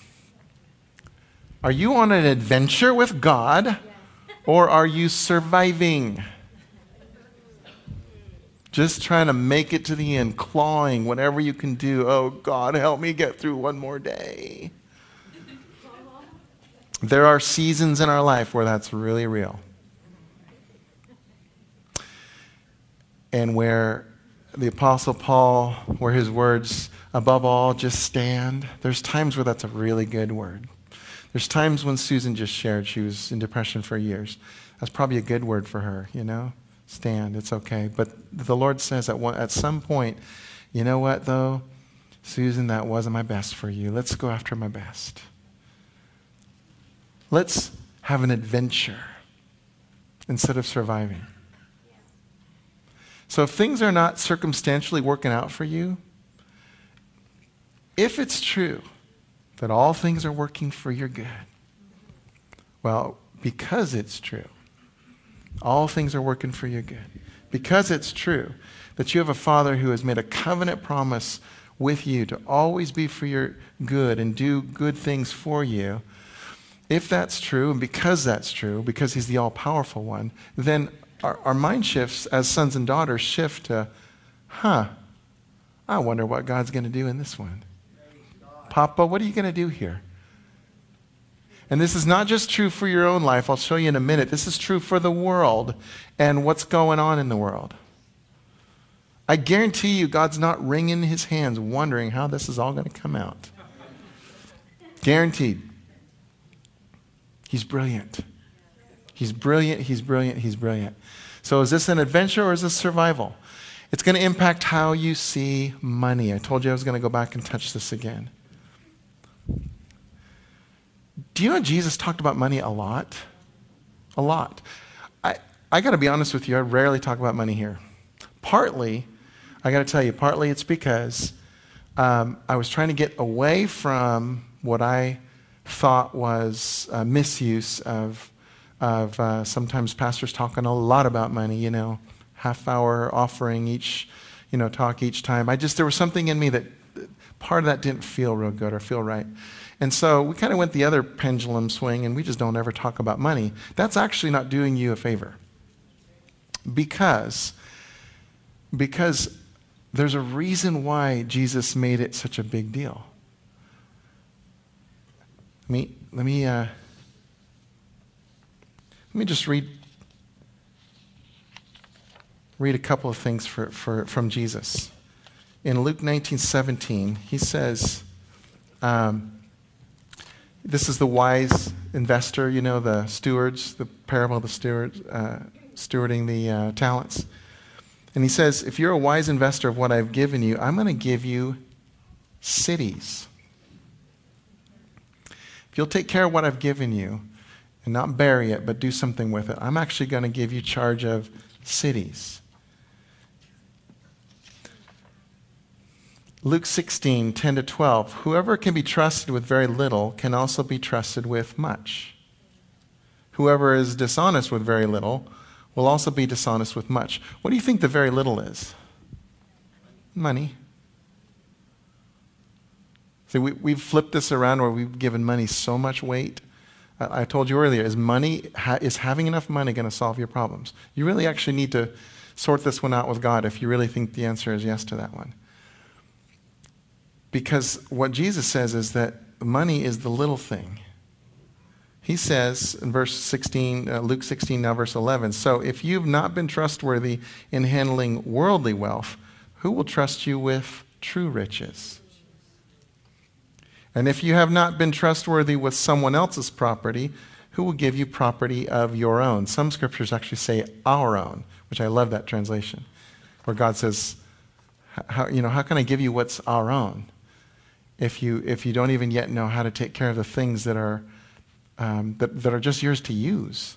Are you on an adventure with God or are you surviving? Just trying to make it to the end, clawing whatever you can do. Oh, God, help me get through one more day. There are seasons in our life where that's really real. And where the Apostle Paul, where his words, above all, just stand, there's times where that's a really good word. There's times when Susan just shared she was in depression for years. That's probably a good word for her, you know? Stand, it's okay. But the Lord says at, one, at some point, you know what, though? Susan, that wasn't my best for you. Let's go after my best. Let's have an adventure instead of surviving. So if things are not circumstantially working out for you, if it's true that all things are working for your good? Well, because it's true. All things are working for your good. Because it's true that you have a Father who has made a covenant promise with you to always be for your good and do good things for you, if that's true, and because that's true, because He's the all powerful one, then our, our mind shifts as sons and daughters shift to, huh, I wonder what God's going to do in this one. Papa, what are you going to do here? And this is not just true for your own life. I'll show you in a minute. This is true for the world and what's going on in the world. I guarantee you, God's not wringing his hands wondering how this is all going to come out. Guaranteed. He's brilliant. He's brilliant, he's brilliant, he's brilliant. So, is this an adventure or is this survival? It's going to impact how you see money. I told you I was going to go back and touch this again. Do you know Jesus talked about money a lot? A lot. I, I got to be honest with you, I rarely talk about money here. Partly, I got to tell you, partly it's because um, I was trying to get away from what I thought was misuse of, of uh, sometimes pastors talking a lot about money, you know, half hour offering each, you know, talk each time. I just, there was something in me that part of that didn't feel real good or feel right. And so we kind of went the other pendulum swing and we just don't ever talk about money. That's actually not doing you a favor. Because, because there's a reason why Jesus made it such a big deal. Let me, let me, uh, let me just read, read a couple of things for, for, from Jesus. In Luke 19 17, he says, um, this is the wise investor, you know, the stewards, the parable of the stewards, uh, stewarding the uh, talents. And he says, if you're a wise investor of what I've given you, I'm going to give you cities. If you'll take care of what I've given you and not bury it, but do something with it, I'm actually going to give you charge of cities. Luke 16, 10 to 12. Whoever can be trusted with very little can also be trusted with much. Whoever is dishonest with very little will also be dishonest with much. What do you think the very little is? Money. See, we, we've flipped this around where we've given money so much weight. I, I told you earlier, is money, ha, is having enough money going to solve your problems? You really actually need to sort this one out with God if you really think the answer is yes to that one. Because what Jesus says is that money is the little thing. He says in verse 16, uh, Luke 16, now verse 11, so if you've not been trustworthy in handling worldly wealth, who will trust you with true riches? And if you have not been trustworthy with someone else's property, who will give you property of your own? Some scriptures actually say our own, which I love that translation, where God says, how, you know, how can I give you what's our own? If you, if you don't even yet know how to take care of the things that are, um, that, that are just yours to use.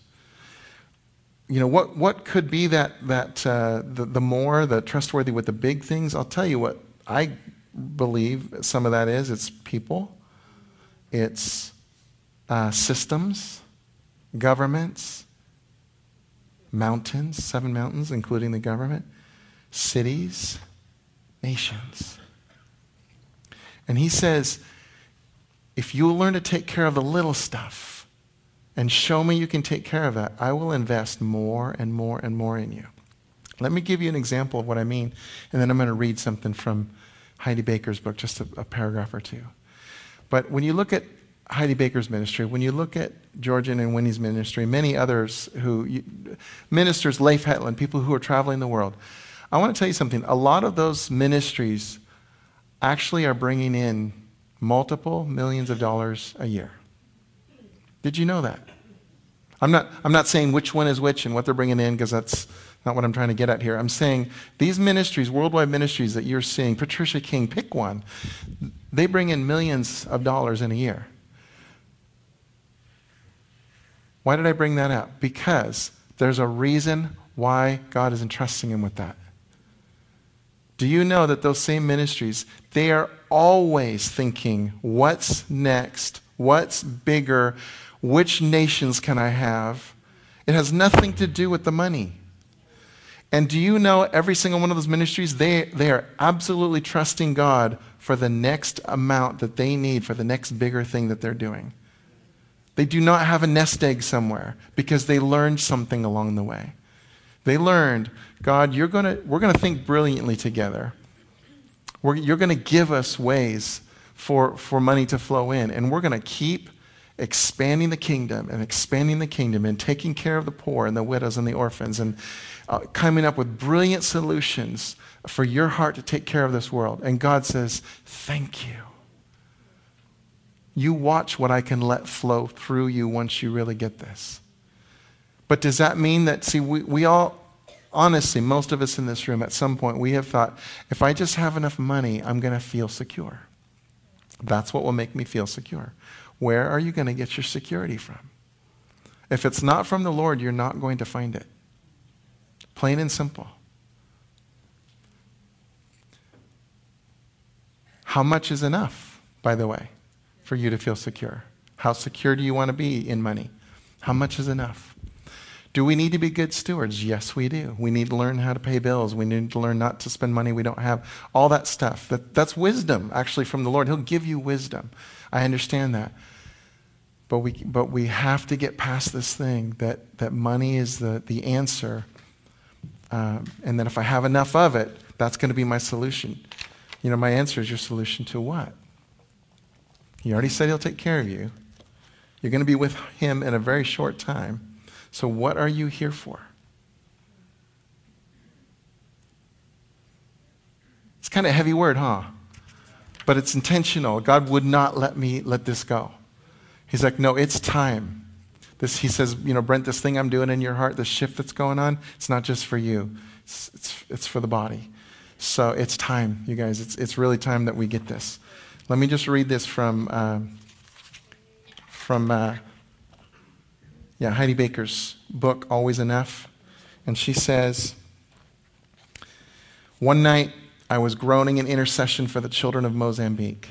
You know, what, what could be that, that uh, the, the more, the trustworthy with the big things? I'll tell you what I believe some of that is it's people, it's uh, systems, governments, mountains, seven mountains, including the government, cities, nations. And he says, if you'll learn to take care of the little stuff and show me you can take care of that, I will invest more and more and more in you. Let me give you an example of what I mean, and then I'm going to read something from Heidi Baker's book, just a, a paragraph or two. But when you look at Heidi Baker's ministry, when you look at Georgian and Winnie's ministry, many others who, you, ministers, Leif Hetland, people who are traveling the world, I want to tell you something. A lot of those ministries actually are bringing in multiple millions of dollars a year. Did you know that? I'm not, I'm not saying which one is which and what they're bringing in because that's not what I'm trying to get at here. I'm saying these ministries, worldwide ministries that you're seeing, Patricia King, pick one, they bring in millions of dollars in a year. Why did I bring that up? Because there's a reason why God is entrusting him with that. Do you know that those same ministries, they are always thinking, what's next? What's bigger? Which nations can I have? It has nothing to do with the money. And do you know every single one of those ministries, they, they are absolutely trusting God for the next amount that they need for the next bigger thing that they're doing. They do not have a nest egg somewhere because they learned something along the way. They learned, God, you're gonna, we're going to think brilliantly together. We're, you're going to give us ways for, for money to flow in, and we're going to keep expanding the kingdom and expanding the kingdom and taking care of the poor and the widows and the orphans and uh, coming up with brilliant solutions for your heart to take care of this world. And God says, Thank you. You watch what I can let flow through you once you really get this. But does that mean that, see, we, we all, honestly, most of us in this room at some point, we have thought, if I just have enough money, I'm going to feel secure. That's what will make me feel secure. Where are you going to get your security from? If it's not from the Lord, you're not going to find it. Plain and simple. How much is enough, by the way? for you to feel secure? How secure do you want to be in money? How much is enough? Do we need to be good stewards? Yes, we do. We need to learn how to pay bills. We need to learn not to spend money we don't have. All that stuff. That, that's wisdom, actually, from the Lord. He'll give you wisdom. I understand that. But we, but we have to get past this thing that, that money is the, the answer. Um, and that if I have enough of it, that's going to be my solution. You know, my answer is your solution to what? He already said he'll take care of you. You're going to be with him in a very short time. So, what are you here for? It's kind of a heavy word, huh? But it's intentional. God would not let me let this go. He's like, no, it's time. This, he says, you know, Brent, this thing I'm doing in your heart, this shift that's going on, it's not just for you, it's, it's, it's for the body. So it's time, you guys. It's, it's really time that we get this. Let me just read this from, uh, from uh, yeah, Heidi Baker's book, Always Enough. And she says, One night I was groaning in intercession for the children of Mozambique.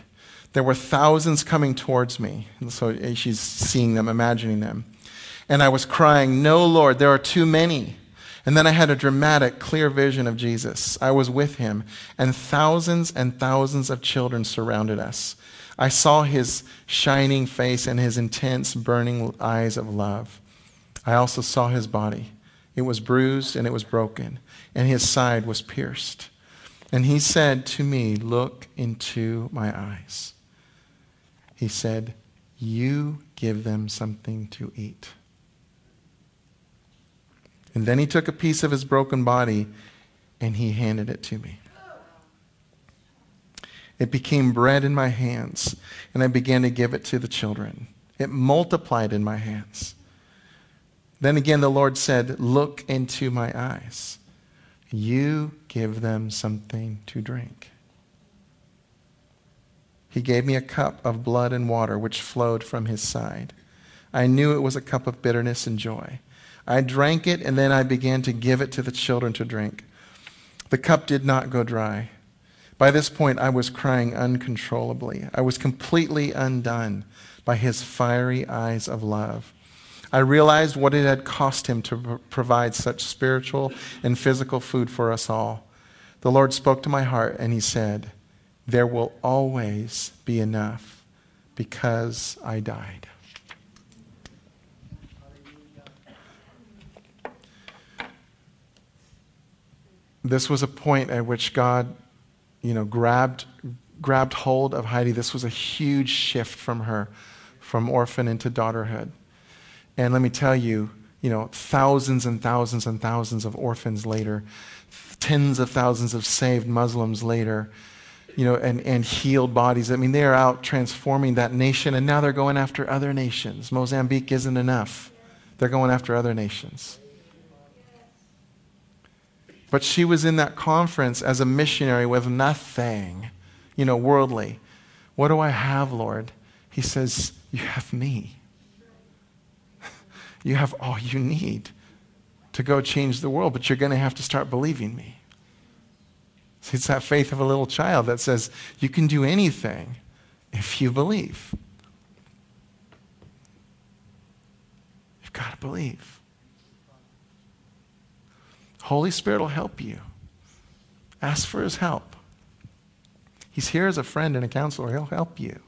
There were thousands coming towards me. And so eh, she's seeing them, imagining them. And I was crying, No, Lord, there are too many. And then I had a dramatic, clear vision of Jesus. I was with him, and thousands and thousands of children surrounded us. I saw his shining face and his intense, burning eyes of love. I also saw his body. It was bruised and it was broken, and his side was pierced. And he said to me, Look into my eyes. He said, You give them something to eat. And then he took a piece of his broken body and he handed it to me. It became bread in my hands, and I began to give it to the children. It multiplied in my hands. Then again, the Lord said, Look into my eyes. You give them something to drink. He gave me a cup of blood and water which flowed from his side. I knew it was a cup of bitterness and joy. I drank it, and then I began to give it to the children to drink. The cup did not go dry. By this point, I was crying uncontrollably. I was completely undone by his fiery eyes of love. I realized what it had cost him to provide such spiritual and physical food for us all. The Lord spoke to my heart, and he said, There will always be enough because I died. this was a point at which God, you know, grabbed, grabbed hold of Heidi. This was a huge shift from her, from orphan into daughterhood. And let me tell you, you know, thousands and thousands and thousands of orphans later, tens of thousands of saved Muslims later, you know, and, and healed bodies. I mean, they are out transforming that nation, and now they're going after other nations. Mozambique isn't enough, they're going after other nations. But she was in that conference as a missionary with nothing, you know, worldly. What do I have, Lord? He says, You have me. You have all you need to go change the world, but you're going to have to start believing me. It's that faith of a little child that says, You can do anything if you believe. You've got to believe. Holy Spirit will help you. Ask for his help. He's here as a friend and a counselor, he'll help you.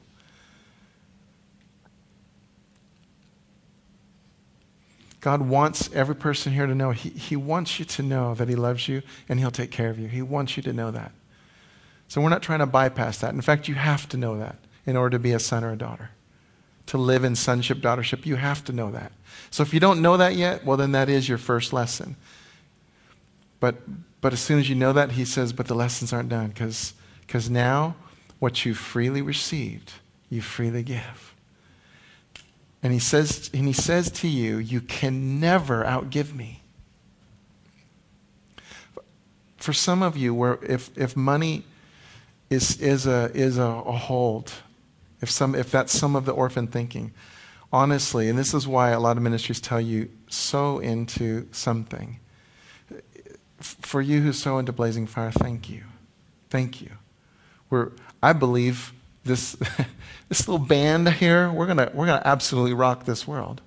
God wants every person here to know. He, he wants you to know that He loves you and He'll take care of you. He wants you to know that. So we're not trying to bypass that. In fact, you have to know that in order to be a son or a daughter. To live in sonship, daughtership, you have to know that. So if you don't know that yet, well, then that is your first lesson. But, but as soon as you know that, he says, but the lessons aren't done because now what you freely received, you freely give. And he says, and he says to you, You can never outgive me. For some of you, where if, if money is, is, a, is a, a hold, if, some, if that's some of the orphan thinking, honestly, and this is why a lot of ministries tell you, sow into something. For you who sow into blazing fire, thank you. Thank you. We're, I believe this, this little band here, we're going we're gonna absolutely rock this world.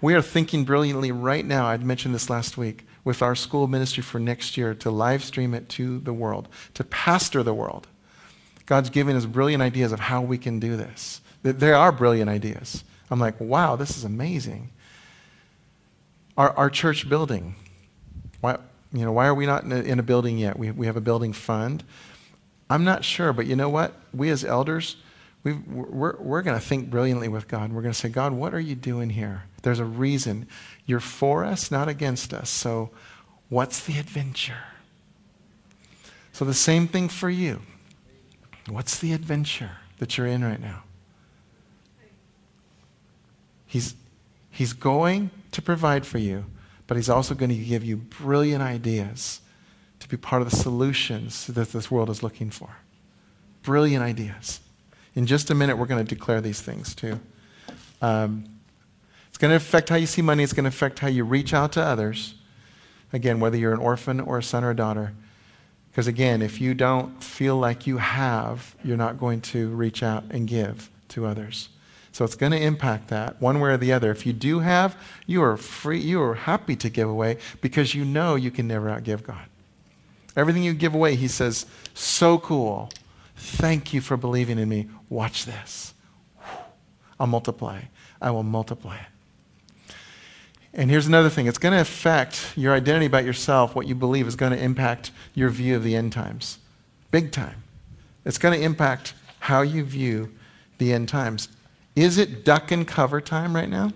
We are thinking brilliantly right now, I'd mentioned this last week, with our school ministry for next year to live stream it to the world, to pastor the world. God's giving us brilliant ideas of how we can do this. There are brilliant ideas. I'm like, wow, this is amazing. Our, our church building, why, you know, why are we not in a, in a building yet? We, we have a building fund. I'm not sure, but you know what? We as elders, we we're, we're going to think brilliantly with God. We're going to say, God, what are you doing here? There's a reason. You're for us, not against us. So, what's the adventure? So, the same thing for you. What's the adventure that you're in right now? He's, he's going to provide for you, but He's also going to give you brilliant ideas to be part of the solutions that this world is looking for. Brilliant ideas. In just a minute, we're going to declare these things too. Um, it's going to affect how you see money, it's going to affect how you reach out to others. Again, whether you're an orphan or a son or a daughter. Because again, if you don't feel like you have, you're not going to reach out and give to others. So it's going to impact that one way or the other. If you do have, you are free, you are happy to give away because you know you can never outgive God. Everything you give away, he says, so cool. Thank you for believing in me. Watch this. I'll multiply. I will multiply it. And here's another thing it's going to affect your identity about yourself. What you believe is going to impact your view of the end times. Big time. It's going to impact how you view the end times. Is it duck and cover time right now?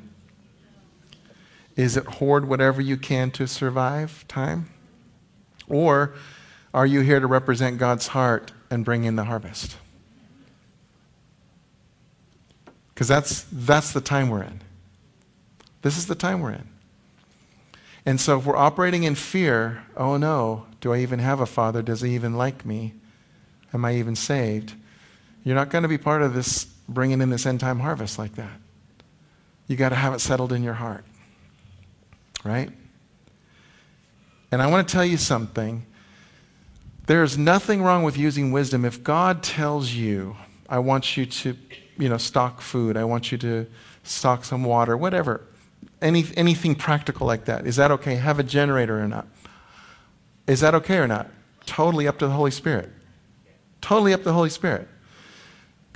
Is it hoard whatever you can to survive time? Or are you here to represent God's heart and bring in the harvest? Because that's, that's the time we're in. This is the time we're in. And so if we're operating in fear, oh no, do I even have a father? Does he even like me? Am I even saved? You're not going to be part of this bringing in this end time harvest like that. You got to have it settled in your heart. Right? And I want to tell you something. There's nothing wrong with using wisdom. If God tells you, I want you to, you know, stock food, I want you to stock some water, whatever, any, anything practical like that, is that okay? Have a generator or not? Is that okay or not? Totally up to the Holy Spirit. Totally up to the Holy Spirit.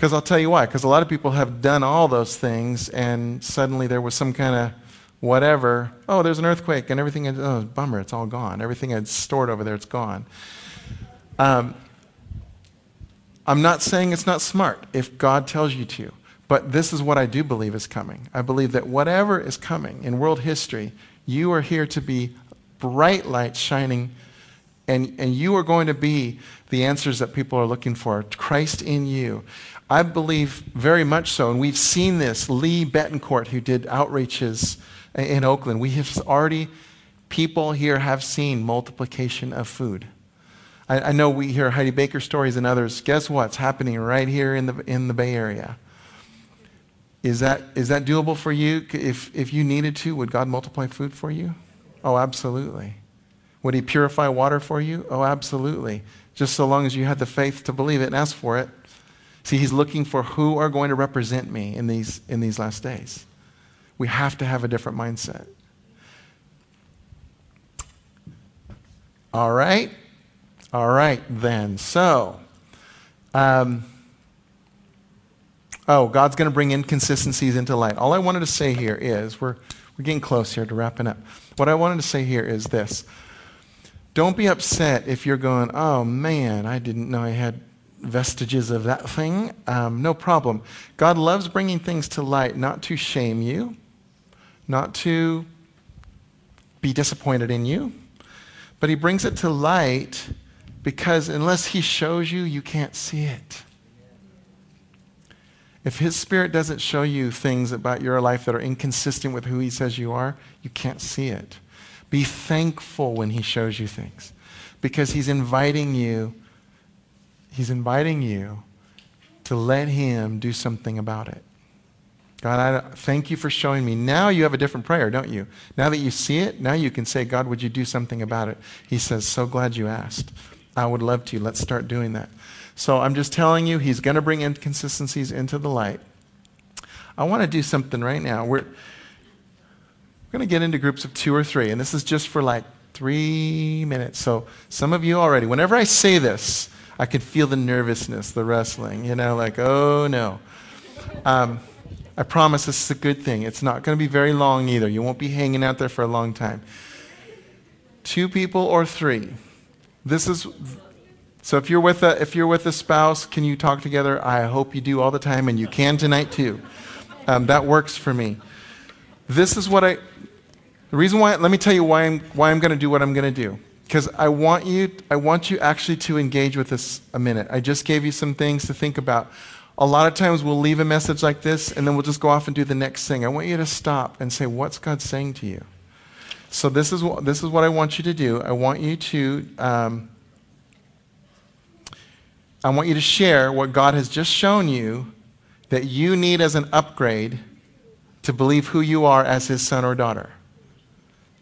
Because I'll tell you why. Because a lot of people have done all those things, and suddenly there was some kind of whatever. Oh, there's an earthquake and everything. Had, oh, bummer, it's all gone. Everything I'd stored over there, it's gone. Um, I'm not saying it's not smart if God tells you to, but this is what I do believe is coming. I believe that whatever is coming in world history, you are here to be bright lights shining, and, and you are going to be the answers that people are looking for. Christ in you. I believe very much so, and we've seen this. Lee Betancourt, who did outreaches in Oakland. We have already, people here have seen multiplication of food. I, I know we hear Heidi Baker stories and others. Guess what's happening right here in the, in the Bay Area? Is that, is that doable for you? If, if you needed to, would God multiply food for you? Oh, absolutely. Would He purify water for you? Oh, absolutely. Just so long as you had the faith to believe it and ask for it. See, He's looking for who are going to represent me in these, in these last days. We have to have a different mindset. All right? All right, then. So, um, oh, God's going to bring inconsistencies into light. All I wanted to say here is we're, We're getting close here to wrapping up. What I wanted to say here is this don't be upset if you're going, oh man, I didn't know I had vestiges of that thing. Um, no problem. God loves bringing things to light, not to shame you, not to be disappointed in you, but He brings it to light because unless He shows you, you can't see it. If His Spirit doesn't show you things about your life that are inconsistent with who He says you are, you can't see it. Be thankful when He shows you things because He's inviting you, He's inviting you to let Him do something about it. God, I thank you for showing me. Now you have a different prayer, don't you? Now that you see it, now you can say, God, would you do something about it? He says, So glad you asked. I would love to. Let's start doing that. So I'm just telling you, He's going to bring inconsistencies into the light. I want to do something right now. We're, we're going to get into groups of two or three, and this is just for like three minutes. So some of you already, whenever I say this, I can feel the nervousness, the wrestling, you know, like, oh no. Um, I promise this is a good thing. It's not going to be very long either. You won't be hanging out there for a long time. Two people or three. This is so if you're with a if you're with a spouse, can you talk together? I hope you do all the time, and you can tonight too. Um, that works for me. This is what I the reason why, let me tell you why I'm, why I'm going to do what I'm going to do. Because I want you, I want you actually to engage with this a minute. I just gave you some things to think about. A lot of times we'll leave a message like this and then we'll just go off and do the next thing. I want you to stop and say, what's God saying to you? So this is what, this is what I want you to do. I want you to, um, I want you to share what God has just shown you that you need as an upgrade to believe who you are as His son or daughter.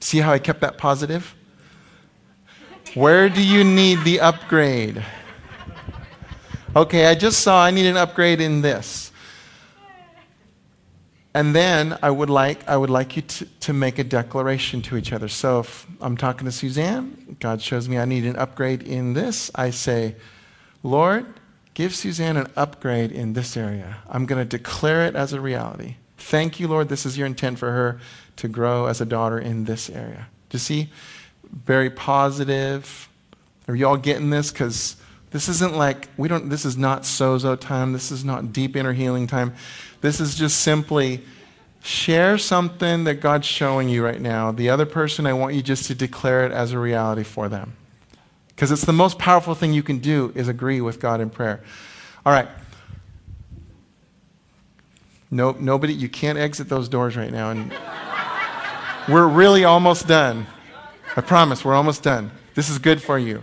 See how I kept that positive? Where do you need the upgrade? Okay, I just saw I need an upgrade in this. And then I would like, I would like you to, to make a declaration to each other. So if I'm talking to Suzanne, God shows me I need an upgrade in this, I say, Lord, give Suzanne an upgrade in this area. I'm going to declare it as a reality. Thank you, Lord, this is your intent for her to grow as a daughter in this area. Do you see? Very positive. Are you all getting this? Because this isn't like, we don't, this is not sozo time. This is not deep inner healing time. This is just simply share something that God's showing you right now. The other person, I want you just to declare it as a reality for them. Because it's the most powerful thing you can do is agree with God in prayer. All right. No, nobody, you can't exit those doors right now. And we're really almost done. I promise, we're almost done. This is good for you.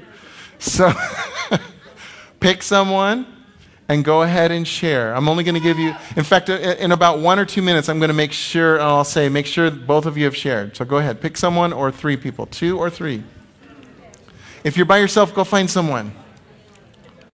So pick someone and go ahead and share. I'm only going to give you, in fact, uh, uh, in about one or two minutes, I'm going to make sure, uh, I'll say, make sure both of you have shared. So go ahead, pick someone or three people, two or three. If you're by yourself, go find someone.